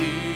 you.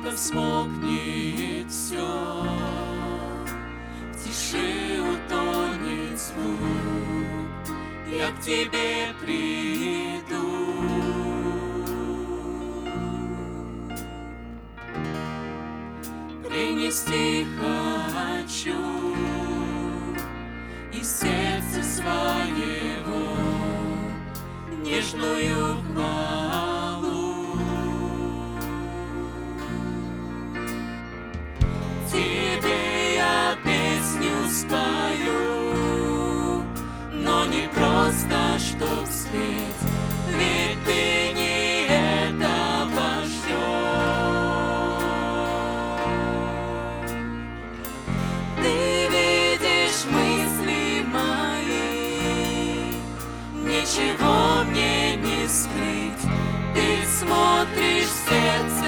будто смолкнет все, В тиши утонет звук, Я к тебе приду. принести хочу и сердце своего нежную хвалу. Твою, но не просто, чтоб спеть, ведь ты не это ждешь. Ты видишь мысли мои, ничего мне не скрыть, ты смотришь в сердце.